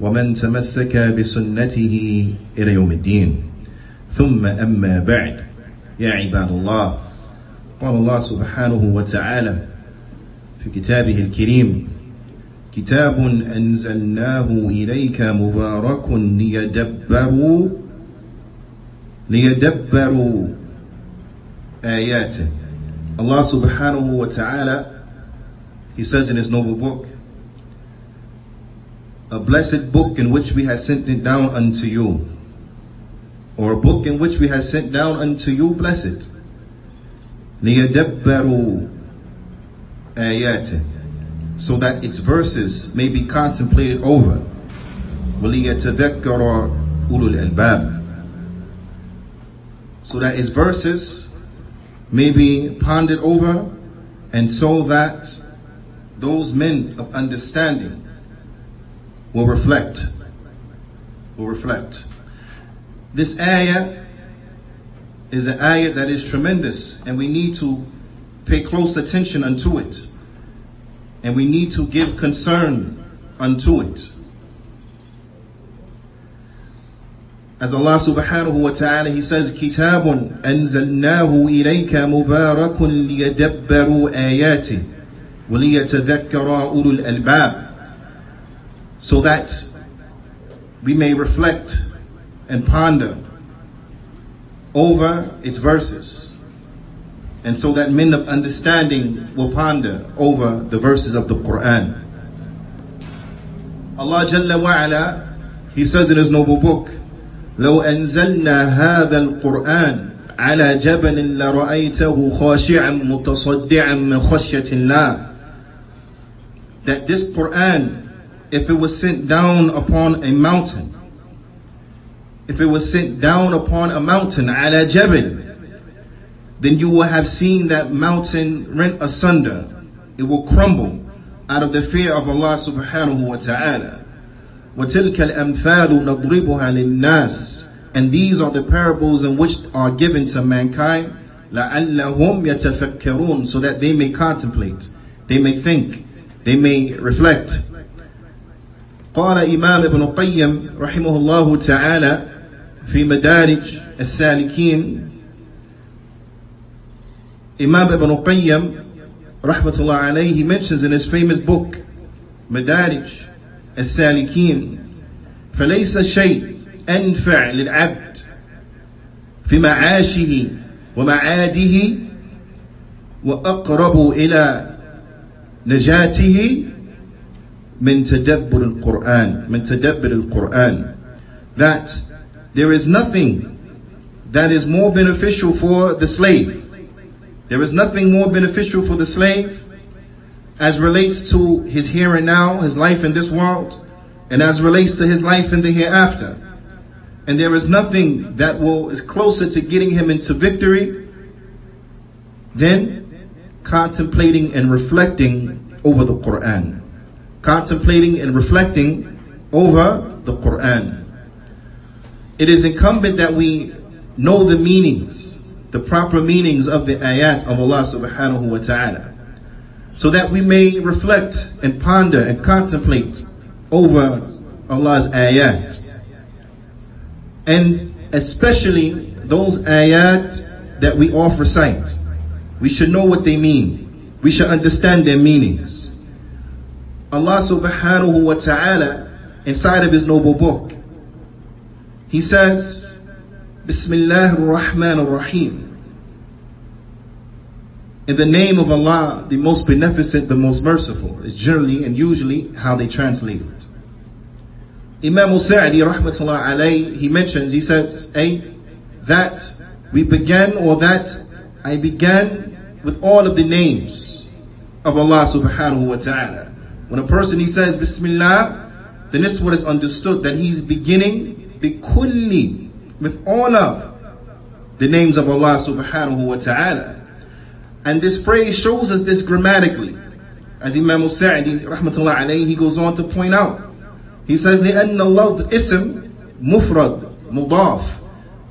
ومن تمسك بسنته إلى يوم الدين. ثم أما بعد. يا عباد الله قال الله سبحانه وتعالى في كتابه الكريم كتاب أنزلناه إليك مبارك ليدبروا ليدبروا آياته. subhanahu wa ta'ala He says in His noble book a blessed book in which we have sent it down unto you or a book in which we have sent down unto you blessed ليدبروا آياته so that its verses may be contemplated over وليتذكر أولو الألباب so that its verses may be pondered over and so that those men of understanding will reflect will reflect this ayah is an ayah that is tremendous and we need to pay close attention unto it and we need to give concern unto it as Allah subhanahu wa ta'ala he says كتاب أنزلناه إليك مبارك ليدبروا آياته وليتذكر أولو الألباب so that we may reflect and ponder over its verses and so that men of understanding will ponder over the verses of the Quran. Allah Jalla wa'ala, He says in His noble book, لو أنزلنا هذا القرآن على جبل لرأيته خاشعا متصدعا من خشية الله that this Quran if it was sent down upon a mountain if it was sent down upon a mountain على جبل then you will have seen that mountain rent asunder it will crumble out of the fear of Allah subhanahu wa ta'ala وَتِلْكَ الْأَمْثَالُ نَضْرِبُهَا لِلنَّاسِ And these are the parables in which are given to mankind لَعَلَّهُمْ يَتَفَكَّرُونَ So that they may contemplate, they may think, they may reflect. قال إمام ابن القيم رحمه الله تعالى في مدارج السالكين Imam ibn Qayyim rahmatullah alayhi he mentions in his famous book Madarij السالكين فليس شيء أنفع للعبد في معاشه ومعاده وأقرب إلى نجاته min Quran, min Quran, that there is nothing that is more beneficial for the slave. There is nothing more beneficial for the slave as relates to his here and now, his life in this world, and as relates to his life in the hereafter. And there is nothing that will is closer to getting him into victory than contemplating and reflecting over the Quran. Contemplating and reflecting over the Quran. It is incumbent that we know the meanings, the proper meanings of the ayat of Allah subhanahu wa ta'ala so that we may reflect and ponder and contemplate over Allah's ayat. And especially those ayat that we offer sight. We should know what they mean. We should understand their meanings. Allah subhanahu wa ta'ala inside of his noble book, he says, Bismillah ar-Rahman ar-Rahim. In the name of Allah, the most beneficent, the most merciful, is generally and usually how they translate it. Imam Sa'di rahmatullah alayhi, he mentions, he says, A, that we began or that I began with all of the names of Allah subhanahu wa ta'ala. When a person he says Bismillah, then this is what is understood that he's beginning the kulli with all of the names of Allah subhanahu wa ta'ala. And this phrase shows us this grammatically. As Imam al-Sa'di rahmatullah alayhi, he goes on to point out. He says, لأن الله ism mufrad mudaf.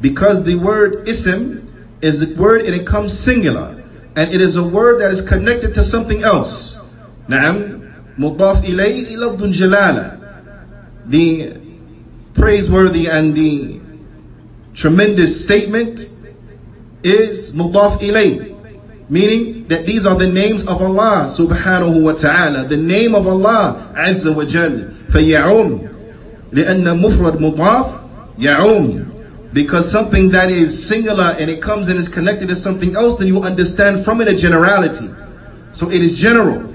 Because the word ism is a word and it comes singular. And it is a word that is connected to something else. نعم مضاف إليه لفظ جلالة the praiseworthy and the tremendous statement is mudaf ilay, meaning that these are the names of Allah subhanahu wa ta'ala, the name of Allah azza wa jal. فيعوم لأن مفرد مضاف يعوم because something that is singular and it comes and is connected to something else, then you understand from it a generality. So it is general.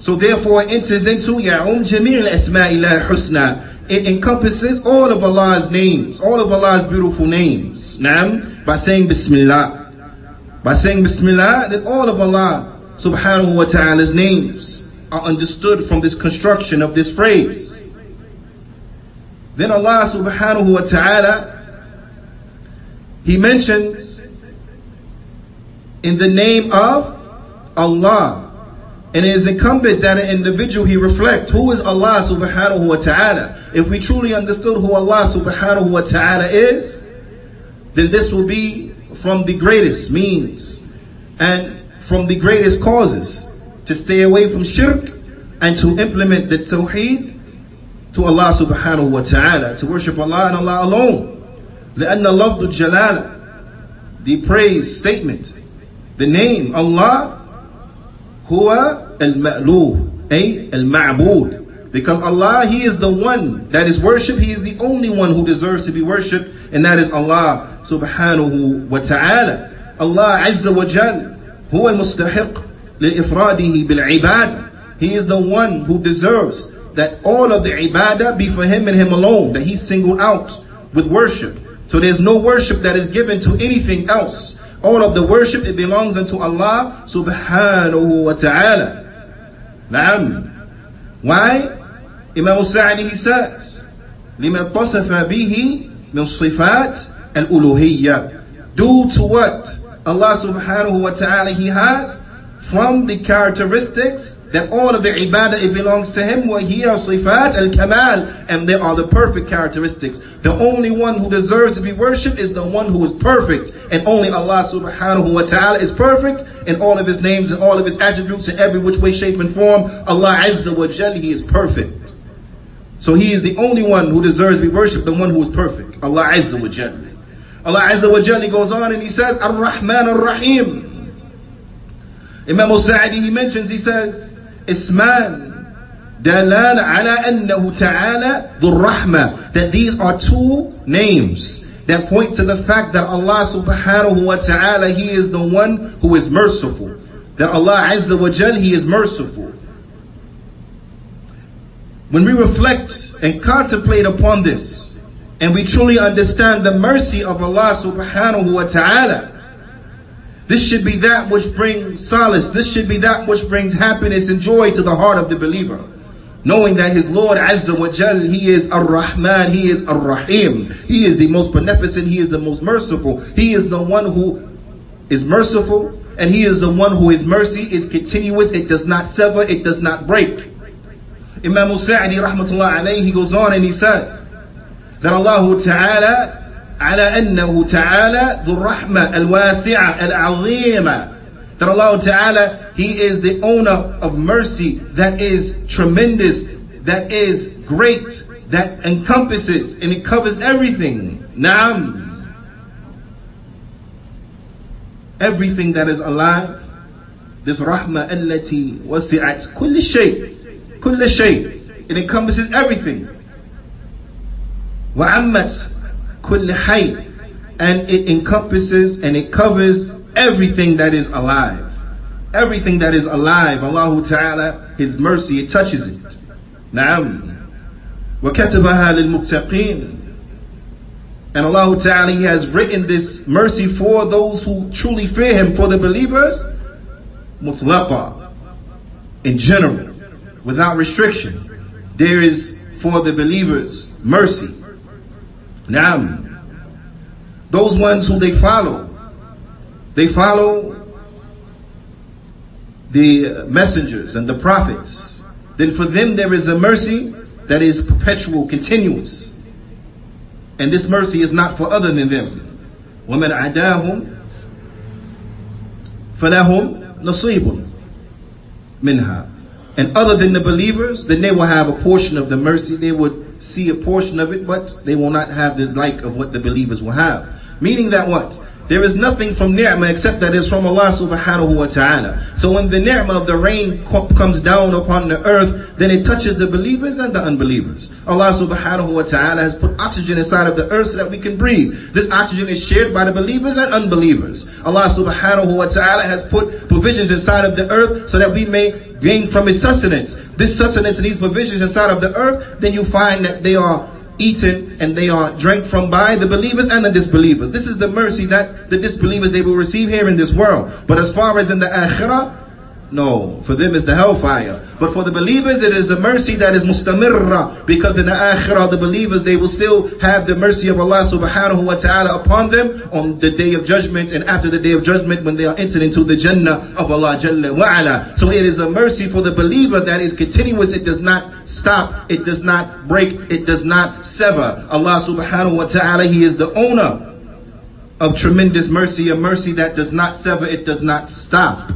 So therefore it enters into Ya'um Jamil Asma'illah Husna. It encompasses all of Allah's names, all of Allah's beautiful names. Naam? By saying Bismillah. By saying Bismillah, that all of Allah subhanahu wa ta'ala's names are understood from this construction of this phrase. Then Allah subhanahu wa ta'ala, He mentions in the name of Allah and it is incumbent that an individual he reflect who is Allah subhanahu wa ta'ala. If we truly understood who Allah subhanahu wa ta'ala is, then this will be from the greatest means and from the greatest causes to stay away from shirk and to implement the tawheed to Allah subhanahu wa ta'ala, to worship Allah and Allah alone. لأن لفظ الجلالة, the praise statement, the name Allah Huwa al-ma'luh, ay al-ma'bud. Because Allah, He is the one that is worshipped. He is the only one who deserves to be worshipped. And that is Allah subhanahu wa ta'ala. Allah azza wa jal, huwa al-mustahiq li-ifradihi bil-ibad. He is the one who deserves that all of the ibadah be for Him and Him alone. That He singled out with worship. So there's no worship that is given to anything else. all of the worship, it belongs unto Allah subhanahu wa ta'ala. Naam. Why? Imam al-Sa'di, he says, لِمَا اتصف بِهِ مِنْ صِفَاتِ الْأُلُوهِيَّةِ Due to what Allah subhanahu wa ta'ala he has from the characteristics that all of the ibadah it belongs to him وهي صفات الكمال and they are the perfect characteristics the only one who deserves to be worshipped is the one who is perfect and only Allah subhanahu wa ta'ala is perfect in all of his names and all of his attributes in every which way shape and form Allah azza wa jal he is perfect so he is the only one who deserves to be worshipped the one who is perfect Allah azza wa jal Allah azza wa jal he goes on and he says ar-Rahman ar-Rahim Imam al-Sa'di he mentions he says اسمان دلال على أنه تعالى ذو الرحمة that these are two names that point to the fact that Allah subhanahu wa ta'ala he is the one who is merciful that Allah azza wa jal he is merciful when we reflect and contemplate upon this and we truly understand the mercy of Allah subhanahu wa ta'ala this should be that which brings solace. This should be that which brings happiness and joy to the heart of the believer. Knowing that his Lord Azza wa Jal, He is Ar-Rahman, He is Ar-Rahim. He is the most beneficent, He is the most merciful. He is the one who is merciful, and He is the one who His mercy is continuous. It does not sever, it does not break. Imam Sa'di rahmatullah alayhi, he goes on and he says that Allah Ta'ala على أنه تعالى ذو الرحمة الواسعة العظيمة that Allah Ta'ala, He is the owner of mercy that is tremendous, that is great, that encompasses and it covers everything. Naam. Everything that is alive. This rahmah allati wasi'at kulli shay. Kulli shay. It encompasses everything. وعمت kulli hay, and it encompasses and it covers everything that is alive. Everything that is alive, Allah Ta'ala, His mercy, it touches it. نعم. وكتبها للمتقين and Allah Ta'ala He has written this mercy for those who truly fear Him, for the believers, mutlaqa, in general, without restriction. There is for the believers mercy. Now, those ones who they follow, they follow the messengers and the prophets. Then for them there is a mercy that is perpetual, continuous. And this mercy is not for other than them. وَمَنْ عَدَاهُمْ فَلَهُمْ نَصِيبٌ مِنْهَا And other than the believers, then they will have a portion of the mercy. They would see a portion of it, but they will not have the like of what the believers will have. Meaning that what? There is nothing from ni'mah except that is from Allah subhanahu wa ta'ala. So when the ni'mah of the rain comes down upon the earth, then it touches the believers and the unbelievers. Allah subhanahu wa ta'ala has put oxygen inside of the earth so that we can breathe. This oxygen is shared by the believers and unbelievers. Allah subhanahu wa ta'ala has put provisions inside of the earth so that we may gain from its sustenance. This sustenance and these provisions inside of the earth, then you find that they are eaten and they are drank from by the believers and the disbelievers. This is the mercy that the disbelievers they will receive here in this world. But as far as in the akhirah, no, for them is the hellfire. But for the believers, it is a mercy that is mustamirra. Because in the akhirah, the believers, they will still have the mercy of Allah subhanahu wa ta'ala upon them on the day of judgment and after the day of judgment when they are entered into the Jannah of Allah Jalla wa ala. So it is a mercy for the believer that is continuous. It does not stop. It does not break. It does not sever. Allah subhanahu wa ta'ala, He is the owner of tremendous mercy, a mercy that does not sever, it does not stop.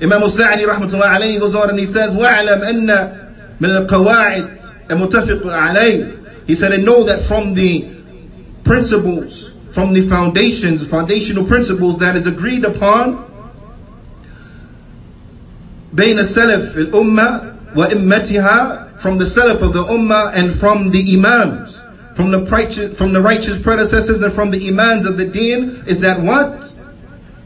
Imam al-Sa'di rahmatullah alayhi goes on and he says, وَاعْلَمْ أَنَّ مِنَ الْقَوَاعِدِ المتفق عليه. He said, and know that from the principles, from the foundations, foundational principles that is agreed upon بين السلف الأمة وإمتها from the salaf of the ummah and from the imams from the righteous, from the righteous predecessors and from the imams of the deen is that what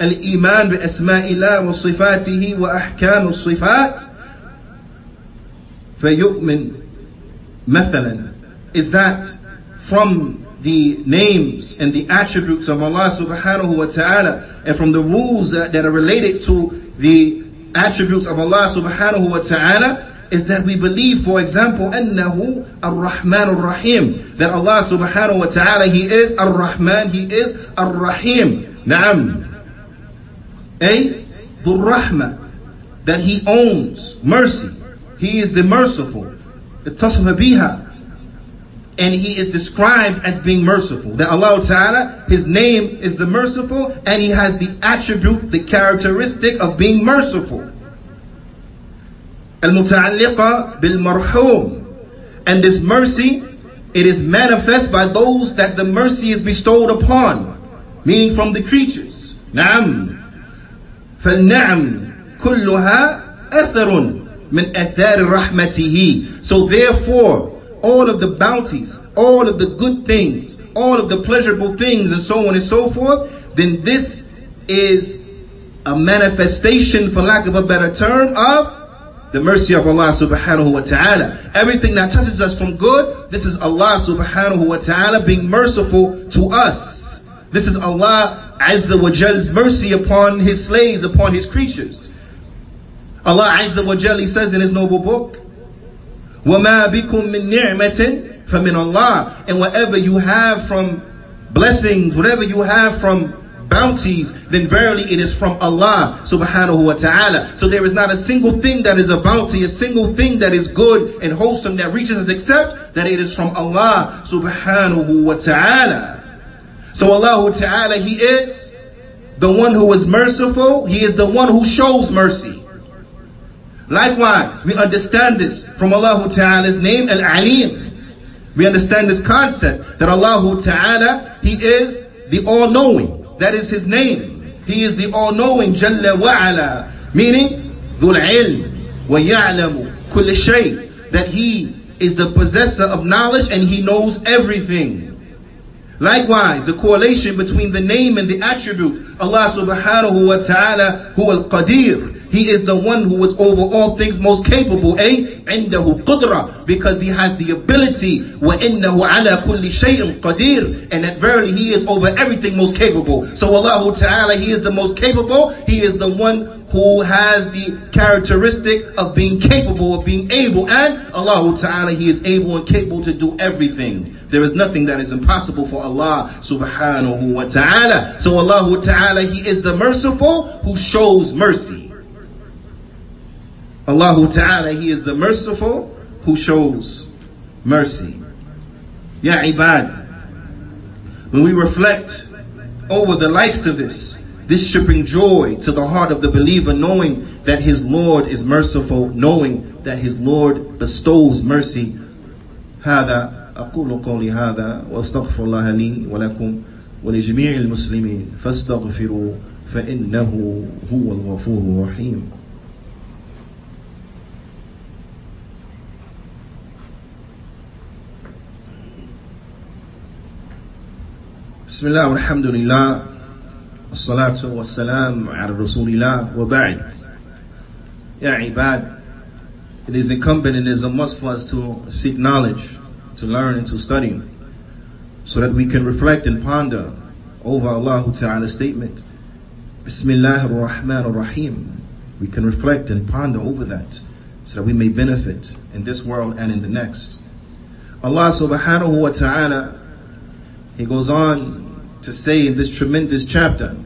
الإيمان بأسماء الله وصفاته وأحكام الصفات فيؤمن مثلا is that from the names and the attributes of Allah subhanahu wa ta'ala and from the rules that, that are related to the attributes of Allah subhanahu wa ta'ala is that we believe, for example, أنه الرحمن الرحيم that Allah subhanahu wa ta'ala He is الرحمن He is الرحيم نعم Eh? A. Rahma. that he owns mercy. He is the merciful. The Biha. And he is described as being merciful. That Allah Ta'ala, his name is the merciful, and he has the attribute, the characteristic of being merciful. Al-Muta'alliqa bil-marhum. And this mercy, it is manifest by those that the mercy is bestowed upon, meaning from the creatures. Naam. فالنعم كلها أثر من أثار رحمته so therefore all of the bounties all of the good things all of the pleasurable things and so on and so forth then this is a manifestation for lack of a better term of the mercy of Allah subhanahu wa ta'ala. Everything that touches us from good, this is Allah subhanahu wa ta'ala being merciful to us. This is Allah Azza wa Jal's mercy upon His slaves, upon His creatures. Allah Azza wa Jal, He says in His noble book, وَمَا بِكُم مِّن نِعْمَةٍ فَمِنَ اللَّهِ And whatever you have from blessings, whatever you have from bounties, then verily it is from Allah subhanahu wa ta'ala. So there is not a single thing that is a bounty, a single thing that is good and wholesome that reaches us except that it is from Allah subhanahu wa ta'ala. So Allah Ta'ala, He is the one who is merciful. He is the one who shows mercy. Likewise, we understand this from Allah Ta'ala's name, Al-Alim. We understand this concept that Allah Ta'ala, He is the all-knowing. That is His name. He is the all-knowing, Jalla wa'ala, meaning, Dhul وَيَعْلَمُ كُلَّ شَيْءٍ that He is the possessor of knowledge and He knows everything. Likewise, the correlation between the name and the attribute. Allah subhanahu wa ta'ala huwa al-qadir. He is the one who is over all things most capable. A عنده قدرة because he has the ability. وإنه على كل شيء قدير and that verily he is over everything most capable. So Allah Ta'ala, he is the most capable. He is the one who has the characteristic of being capable of being able and Allah Ta'ala he is able and capable to do everything there is nothing that is impossible for Allah subhanahu wa ta'ala so Allah Ta'ala he is the merciful who shows mercy Allah Ta'ala, He is the merciful who shows mercy. Ya ibad, when we reflect over the likes of this, this should bring joy to the heart of the believer, knowing that his Lord is merciful, knowing that his Lord bestows mercy. هذا أقول قولي هذا وأستغفر الله لي ولكم ولجميع المسلمين فاستغفروا فإنه هو الغفور الرحيم. بسم الله والحمد لله والصلاة والسلام على رسول الله وبعد. يا عباد It is incumbent and it is a must for us to seek knowledge, to learn and to study, so that we can reflect and ponder over Allah Ta'ala's statement. Bismillah ar-Rahman ar-Rahim. We can reflect and ponder over that, so that we may benefit in this world and in the next. Allah subhanahu wa ta'ala he goes on to say in this tremendous chapter,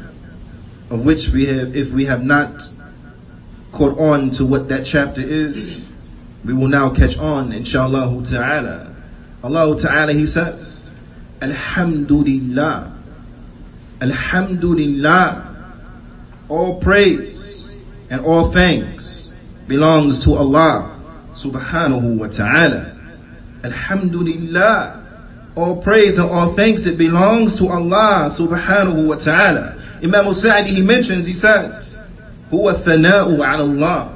of which we have, if we have not caught on to what that chapter is, we will now catch on, inshallah ta'ala. Allah ta'ala, He says, Alhamdulillah. Alhamdulillah. All praise and all thanks belongs to Allah subhanahu wa ta'ala. Alhamdulillah. All praise and all thanks, it belongs to Allah subhanahu wa ta'ala. Imam al-Sa'di, he mentions, he says, هو الثناء على الله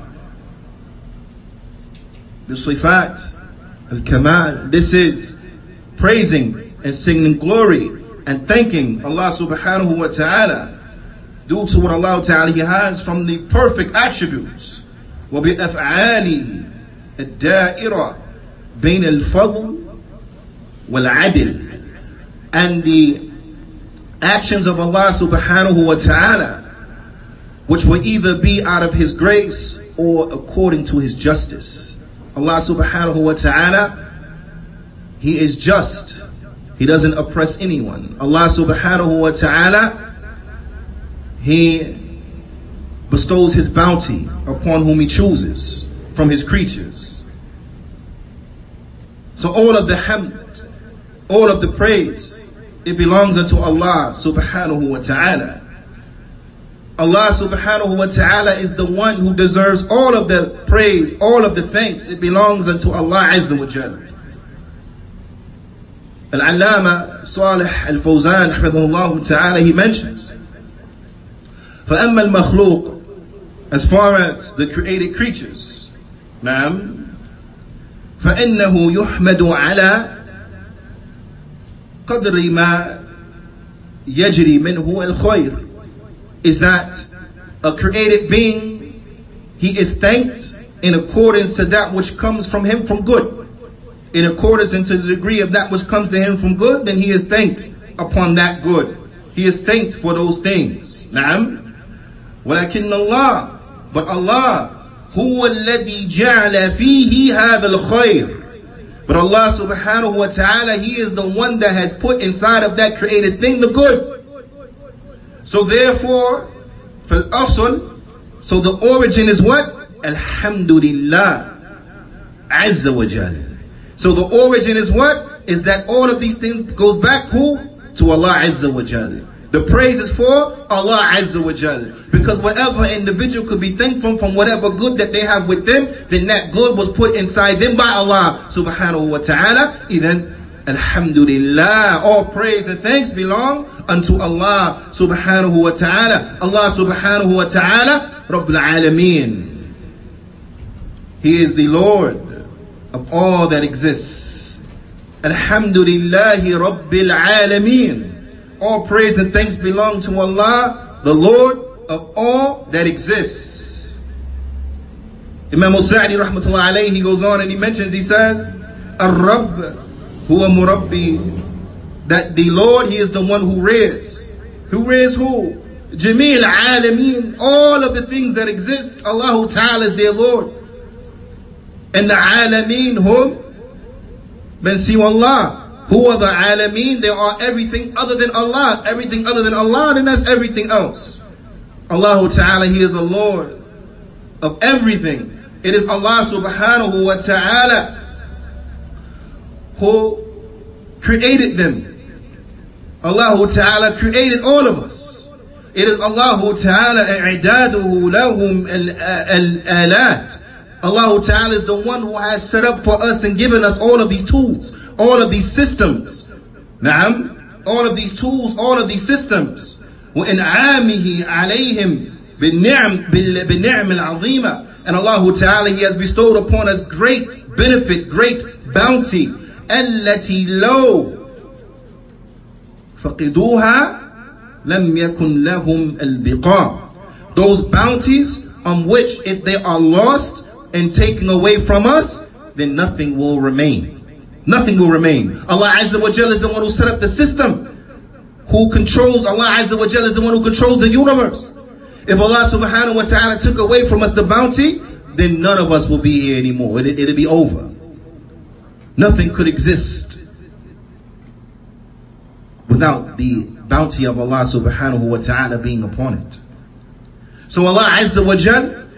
بالصفات الكمال This is praising and singing glory and thanking Allah subhanahu wa ta'ala due to what Allah ta'ala he has from the perfect attributes وبأفعاله الدائرة بين الفضل والعدل and the actions of Allah subhanahu wa ta'ala which will either be out of his grace or according to his justice. Allah subhanahu wa ta'ala he is just. He doesn't oppress anyone. Allah subhanahu wa ta'ala he bestows his bounty upon whom he chooses from his creatures. So all of the hamd all of the praise, it belongs unto Allah subhanahu wa ta'ala. Allah subhanahu wa ta'ala is the one who deserves all of the praise, all of the thanks. It belongs unto Allah Azza wa Jalla. Al-Allama Salih Al-Fawzan حفظه ta'ala he mentions فأما المخلوق as far as the created creatures نعم فإنه يحمد على قدر ما يجري منه الخير is that a created being he is thanked in accordance to that which comes from him from good in accordance into the degree of that which comes to him from good then he is thanked upon that good he is thanked for those things نعم ولكن الله but Allah هو الذي جعل فيه هذا الخير but Allah subhanahu wa ta'ala, He is the one that has put inside of that created thing the good. so therefore, for asl, so the origin is what? Alhamdulillah. Azza wa Jal. So the origin is what? Is that all of these things goes back who? To Allah Azza wa Jal. The praise is for Allah Azza wa Jal. Because whatever individual could be thankful from whatever good that they have with them, then that good was put inside them by Allah subhanahu wa ta'ala. Then, Alhamdulillah, all praise and thanks belong unto Allah subhanahu wa ta'ala. Allah subhanahu wa ta'ala, Rabbul Alameen. He is the Lord of all that exists. Alhamdulillahi Rabbil Alameen. All praise and thanks belong to Allah, the Lord of all that exists. Imam al-Sa'di rahmatullah alayhi, he goes on and he mentions, he says, Ar-Rabb huwa murabbi, that the Lord, He is the one who rears. Who rears who? Jamil alameen, all of the things that exist, Allah Ta'ala is their Lord. And the alameen, whom? Ben siwa Allah. Who are the alameen? They are everything other than Allah. Everything other than Allah, then that's everything else. Allah Ta'ala, He is the Lord of everything. It is Allah subhanahu wa ta'ala who created them. Allah Ta'ala created all of us. It is Allah Ta'ala i'daduhu lahum al-alat. Allah Ta'ala is the one who has set up for us and given us all of these tools, all of these systems. Naam, all of these tools, all of these systems. وإنعامه عليهم بالنعم بالنعم العظيمة and Allah Ta'ala He has bestowed upon us great benefit, great bounty التي لو فقدوها لم يكن لهم البقاء those bounties on which if they are lost and taken away from us then nothing will remain nothing will remain Allah Azza wa Jalla is the one who set up the system who controls Allah Azza wa Jalla is the one who controls the universe if Allah subhanahu wa ta'ala took away from us the bounty then none of us will be here anymore it, it'll be over nothing could exist without the bounty of Allah subhanahu wa ta'ala being upon it. So Allah Azza wa Jal,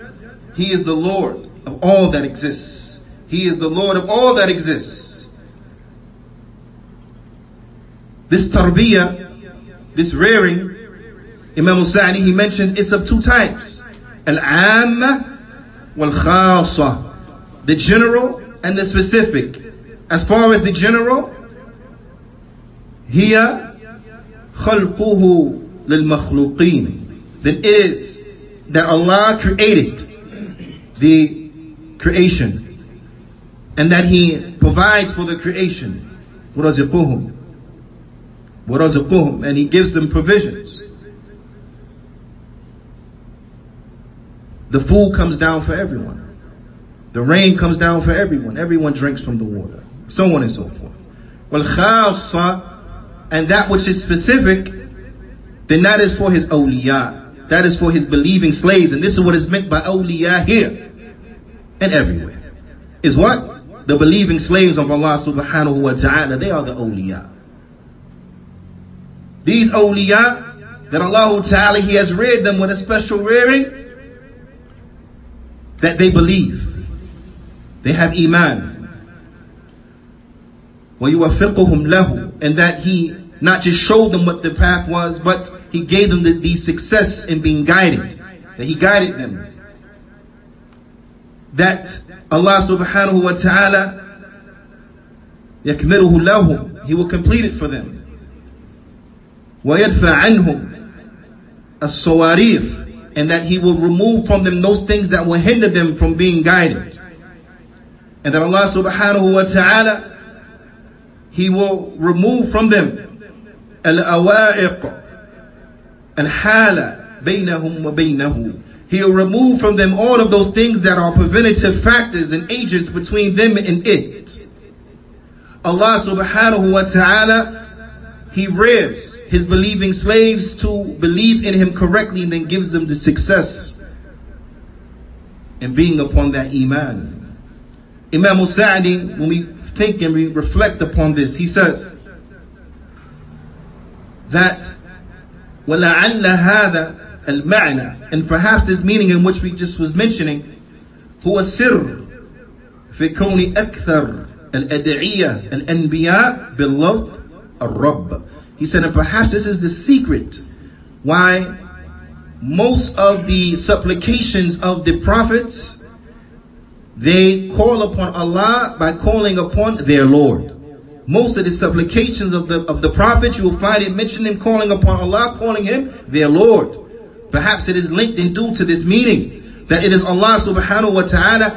He is the Lord of all that exists. He is the Lord of all that exists. This tarbiyah, this rearing, Imam al-Sa'di, he mentions it's of two types. Al-amma wal-khasa. The general and the specific. As far as the general, هي خلقه للمخلوقين that is that Allah created the creation and that He provides for the creation ورزقهم ورزقهم and He gives them provisions the food comes down for everyone the rain comes down for everyone everyone drinks from the water so on and so forth والخاصة and that which is specific, then that is for his awliya. That is for his believing slaves. And this is what is meant by awliya here and everywhere. Is what? The believing slaves of Allah subhanahu wa ta'ala. They are the awliya. These awliya that Allah ta'ala, He has reared them with a special rearing that they believe. They have iman. وَيُوَفِّقُهُمْ لَهُ And that He not just showed them what the path was, but he gave them the, the success in being guided. That he guided them. That Allah subhanahu wa ta'ala يكمله لهم He will complete it for them. ويدفع عنهم الصواريخ and that He will remove from them those things that will hinder them from being guided. And that Allah subhanahu wa ta'ala he will remove from them al-awa'iq and hala bainahum wa bainahu. He'll remove from them all of those things that are preventative factors and agents between them and it. Allah subhanahu wa ta'ala, He rears His believing slaves to believe in Him correctly and then gives them the success in being upon that Iman. Imam al-Sa'di, when we think and we reflect upon this, he says, that وَلَعَلَّ هَذَا الْمَعْنَى and perhaps this meaning in which we just was mentioning هو سر في كون أكثر الأدعية الأنبياء باللفظ الرب he said and perhaps this is the secret why most of the supplications of the prophets they call upon Allah by calling upon their Lord most of the supplications of the of the prophets, you will find it mentioned in calling upon Allah, calling Him their Lord. Perhaps it is linked in due to this meaning that it is Allah subhanahu wa ta'ala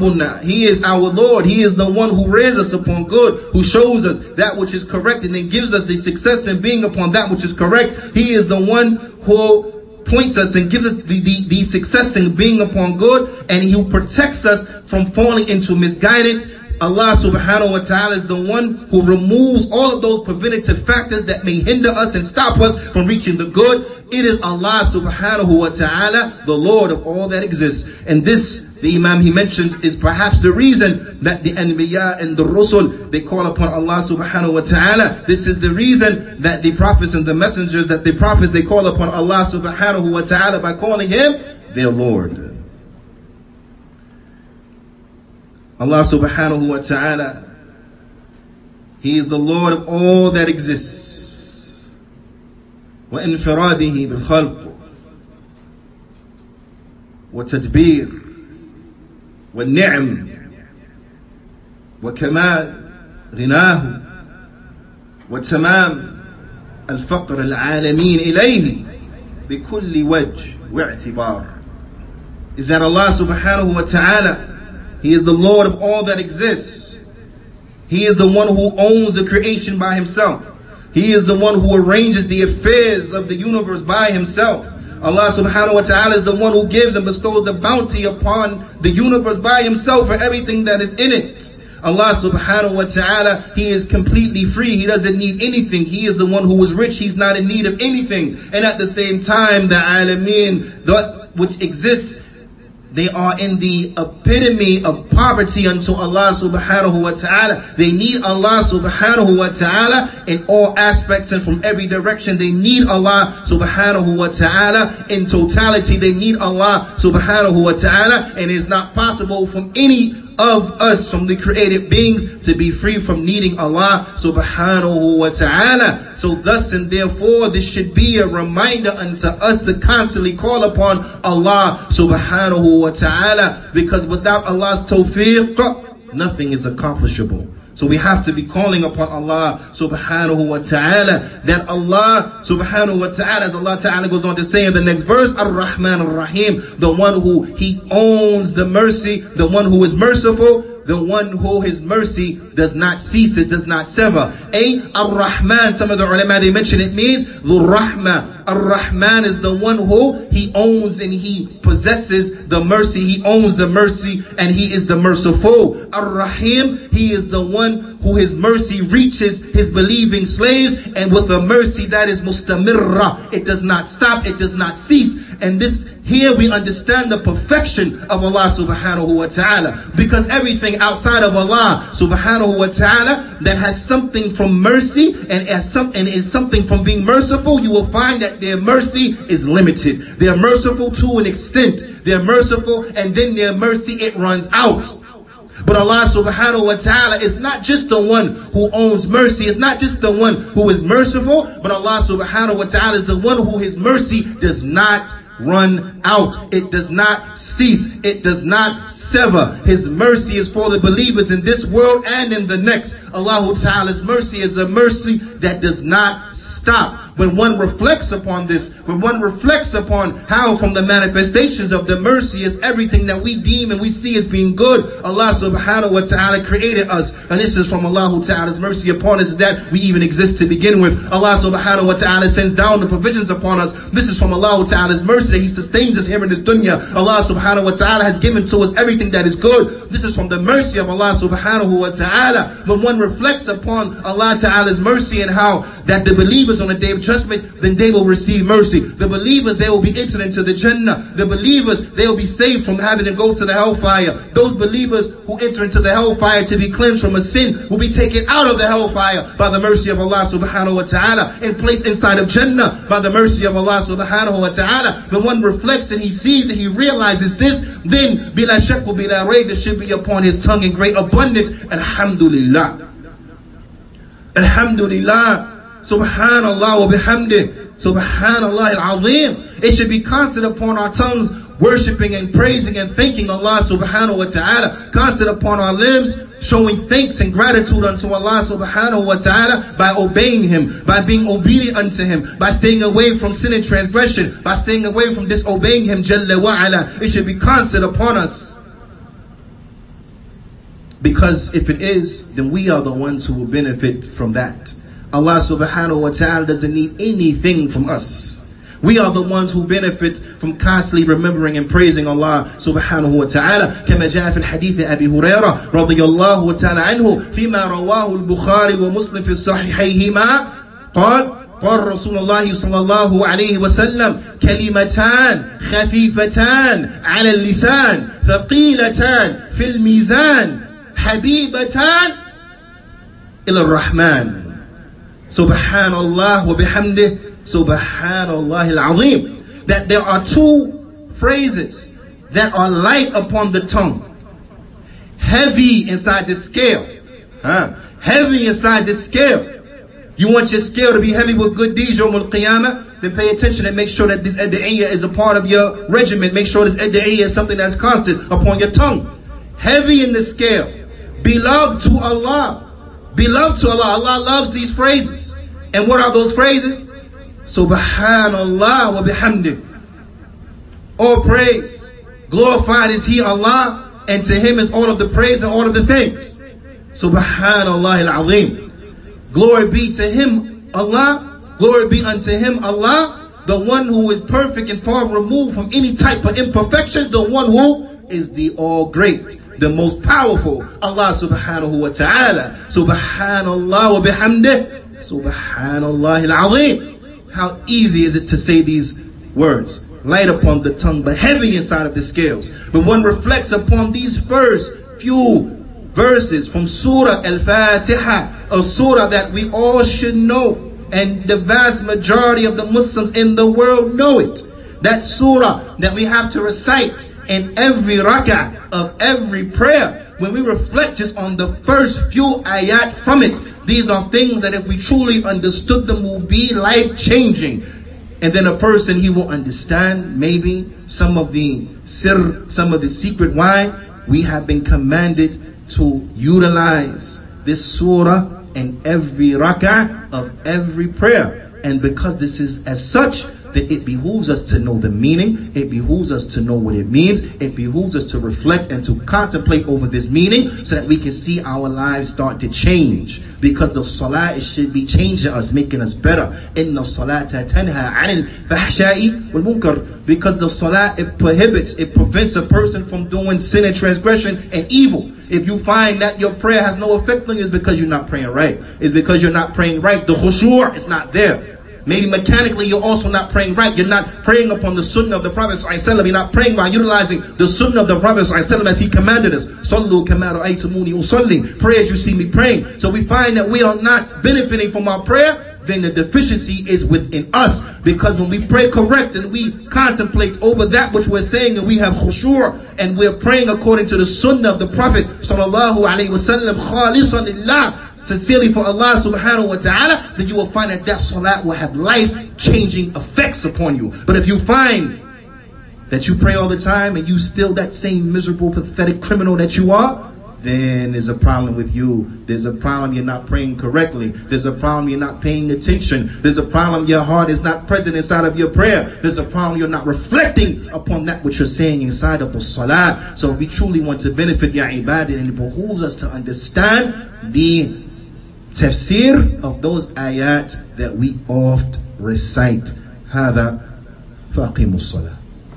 who. He is our Lord. He is the one who rears us upon good, who shows us that which is correct and then gives us the success in being upon that which is correct. He is the one who points us and gives us the, the, the success in being upon good and He protects us from falling into misguidance. Allah subhanahu wa ta'ala is the one who removes all of those preventative factors that may hinder us and stop us from reaching the good. It is Allah subhanahu wa ta'ala, the Lord of all that exists. And this the Imam he mentions is perhaps the reason that the Anbiya and the Rusul, they call upon Allah subhanahu wa ta'ala. This is the reason that the prophets and the messengers, that the prophets, they call upon Allah subhanahu wa ta'ala by calling Him their Lord. Allah subhanahu wa ta'ala, He is the Lord of all that exists. وانفراده بالخلق وتدبير والنعم وكمال غناه وتمام الفقر العالمين إليه بكل وجه واعتبار is that Allah subhanahu wa ta'ala He is the Lord of all that exists He is the one who owns the creation by himself He is the one who arranges the affairs of the universe by himself Allah subhanahu wa ta'ala is the one who gives and bestows the bounty upon the universe by himself for everything that is in it. Allah subhanahu wa ta'ala, He is completely free. He doesn't need anything. He is the one who is rich. He's not in need of anything. And at the same time, the alameen, that which exists they are in the epitome of poverty unto Allah subhanahu wa ta'ala. They need Allah subhanahu wa ta'ala in all aspects and from every direction. They need Allah subhanahu wa ta'ala in totality. They need Allah subhanahu wa ta'ala and it's not possible from any of us from the created beings to be free from needing Allah subhanahu wa ta'ala. So thus and therefore this should be a reminder unto us to constantly call upon Allah subhanahu wa ta'ala because without Allah's tawfiq, nothing is accomplishable. So we have to be calling upon Allah subhanahu wa ta'ala. That Allah subhanahu wa ta'ala, as Allah ta'ala goes on to say in the next verse, Ar-Rahman Ar-Rahim, the one who He owns the mercy, the one who is merciful, the one who his mercy does not cease, it does not sever. A Ar-Rahman, some of the ulama they mention it means the Rahma. Ar-Rahman is the one who he owns and he possesses the mercy. He owns the mercy and he is the merciful. Ar-Rahim, he is the one who his mercy reaches his believing slaves and with a mercy that is mustamirra. It does not stop, it does not cease. And this here we understand the perfection of Allah subhanahu wa ta'ala. Because everything outside of Allah subhanahu wa ta'ala that has something from mercy and, as some, and is something from being merciful, you will find that their mercy is limited. They are merciful to an extent. They are merciful and then their mercy, it runs out. But Allah subhanahu wa ta'ala is not just the one who owns mercy. It's not just the one who is merciful, but Allah subhanahu wa ta'ala is the one who his mercy does not run out. It does not cease. It does not sever. His mercy is for the believers in this world and in the next. Allah Ta'ala's mercy is a mercy that does not stop. When one reflects upon this, when one reflects upon how from the manifestations of the mercy is everything that we deem and we see as being good, Allah subhanahu wa ta'ala created us. And this is from Allah Ta'ala's mercy upon us that we even exist to begin with. Allah subhanahu wa ta'ala sends down the provisions upon us. This is from Allah Ta'ala's mercy that He sustains us here in this dunya. Allah subhanahu wa ta'ala has given to us everything that is good. This is from the mercy of Allah subhanahu wa ta'ala. When one reflects upon Allah Ta'ala's mercy and how that the believers on the day of judgment, then they will receive mercy. The believers, they will be entered into the Jannah. The believers, they will be saved from having to go to the hellfire. Those believers who enter into the hellfire to be cleansed from a sin will be taken out of the hellfire by the mercy of Allah subhanahu wa ta'ala and placed inside of Jannah by the mercy of Allah subhanahu wa ta'ala. The one reflects and he sees and he realizes this, then bila shakku bila rayb should be upon his tongue in great abundance. Alhamdulillah. Alhamdulillah. Subhanallah wa bihamdih. Subhanallah al-azim. It should be constant upon our tongues, worshiping and praising and thanking Allah subhanahu wa ta'ala. Constant upon our limbs, showing thanks and gratitude unto Allah subhanahu wa ta'ala by obeying Him, by being obedient unto Him, by staying away from sin and transgression, by staying away from disobeying Him, Jalla wa ala. It should be constant upon us. Because if it is, then we are the ones who will benefit from that. Allah subhanahu wa ta'ala doesn't need anything from us. We are the ones who benefit from constantly remembering and praising Allah subhanahu wa ta'ala كما جاء في الحديث أبي هريرة رضي الله تعالى عنه فيما رواه البخاري ومسلم في الصحيحيهما قال قال رسول الله صلى الله عليه وسلم كلمتان خفيفتان على اللسان ثقيلتان في الميزان حبيبتان إلى الرحمن Subhanallah wa bihamdih, Subhanallah al-Azim. That there are two phrases that are light upon the tongue, heavy inside the scale, huh? heavy inside the scale. You want your scale to be heavy with good deeds, Yom Qiyamah? Then pay attention and make sure that this addu'iyah is a part of your regimen. Make sure this addu'iyah is something that's constant upon your tongue. Heavy in the scale. Beloved to Allah beloved to Allah Allah loves these phrases and what are those phrases Subhanallah wa bihamdih. Oh, all praise. Glorified is He, Allah, and to Him is all of the praise and all of the thanks. Subhanallah al-Azim. Glory be to Him, Allah. Glory be unto Him, Allah, the one who is perfect and far removed from any type of imperfection, the one who is the all great, the most powerful, Allah subhanahu wa ta'ala. Subhanallah wa bihamdih. Subhanallah al-Azim. How easy is it to say these words? Light upon the tongue, but heavy inside of the scales. But one reflects upon these first few verses from Surah Al-Fatiha, a surah that we all should know. And the vast majority of the Muslims in the world know it. That surah that we have to recite in every rak'ah of every prayer. When we reflect just on the first few ayat from it, these are things that if we truly understood them will be life changing. And then a person, he will understand maybe some of the sir, some of the secret why we have been commanded to utilize this surah in every rak'ah of every prayer. And because this is as such, that it behooves us to know the meaning, it behooves us to know what it means, it behooves us to reflect and to contemplate over this meaning so that we can see our lives start to change. Because the salah should be changing us, making us better. Salata tanha anil fahsha'i wal munkar. Because the salah, it prohibits, it prevents a person from doing sin and transgression and evil. If you find that your prayer has no effect on you, it's because you're not praying right. It's because you're not praying right. The khushu' is not there. Maybe mechanically you're also not praying right. You're not praying upon the sunnah of the Prophet ﷺ. You're not praying by utilizing the sunnah of the Prophet ﷺ as he commanded us. Sallu kama ra'aytumuni usalli. Pray as you see me praying. So we find that we are not benefiting from our prayer then the deficiency is within us. Because when we pray correct and we contemplate over that which we're saying and we have khushu' and we're praying according to the sunnah of the Prophet sallallahu alaihi wasallam khalisan sincerely for Allah subhanahu wa ta'ala, then you will find that that salat will have life-changing effects upon you. But if you find that you pray all the time and you still that same miserable, pathetic criminal that you are, then there's a problem with you. There's a problem you're not praying correctly. There's a problem you're not paying attention. There's a problem your heart is not present inside of your prayer. There's a problem you're not reflecting upon that which you're saying inside of the salah. So if we truly want to benefit your ibadah, and it behooves us to understand the tafsir of those ayat that we oft recite. هذا فأقيموا الصلاة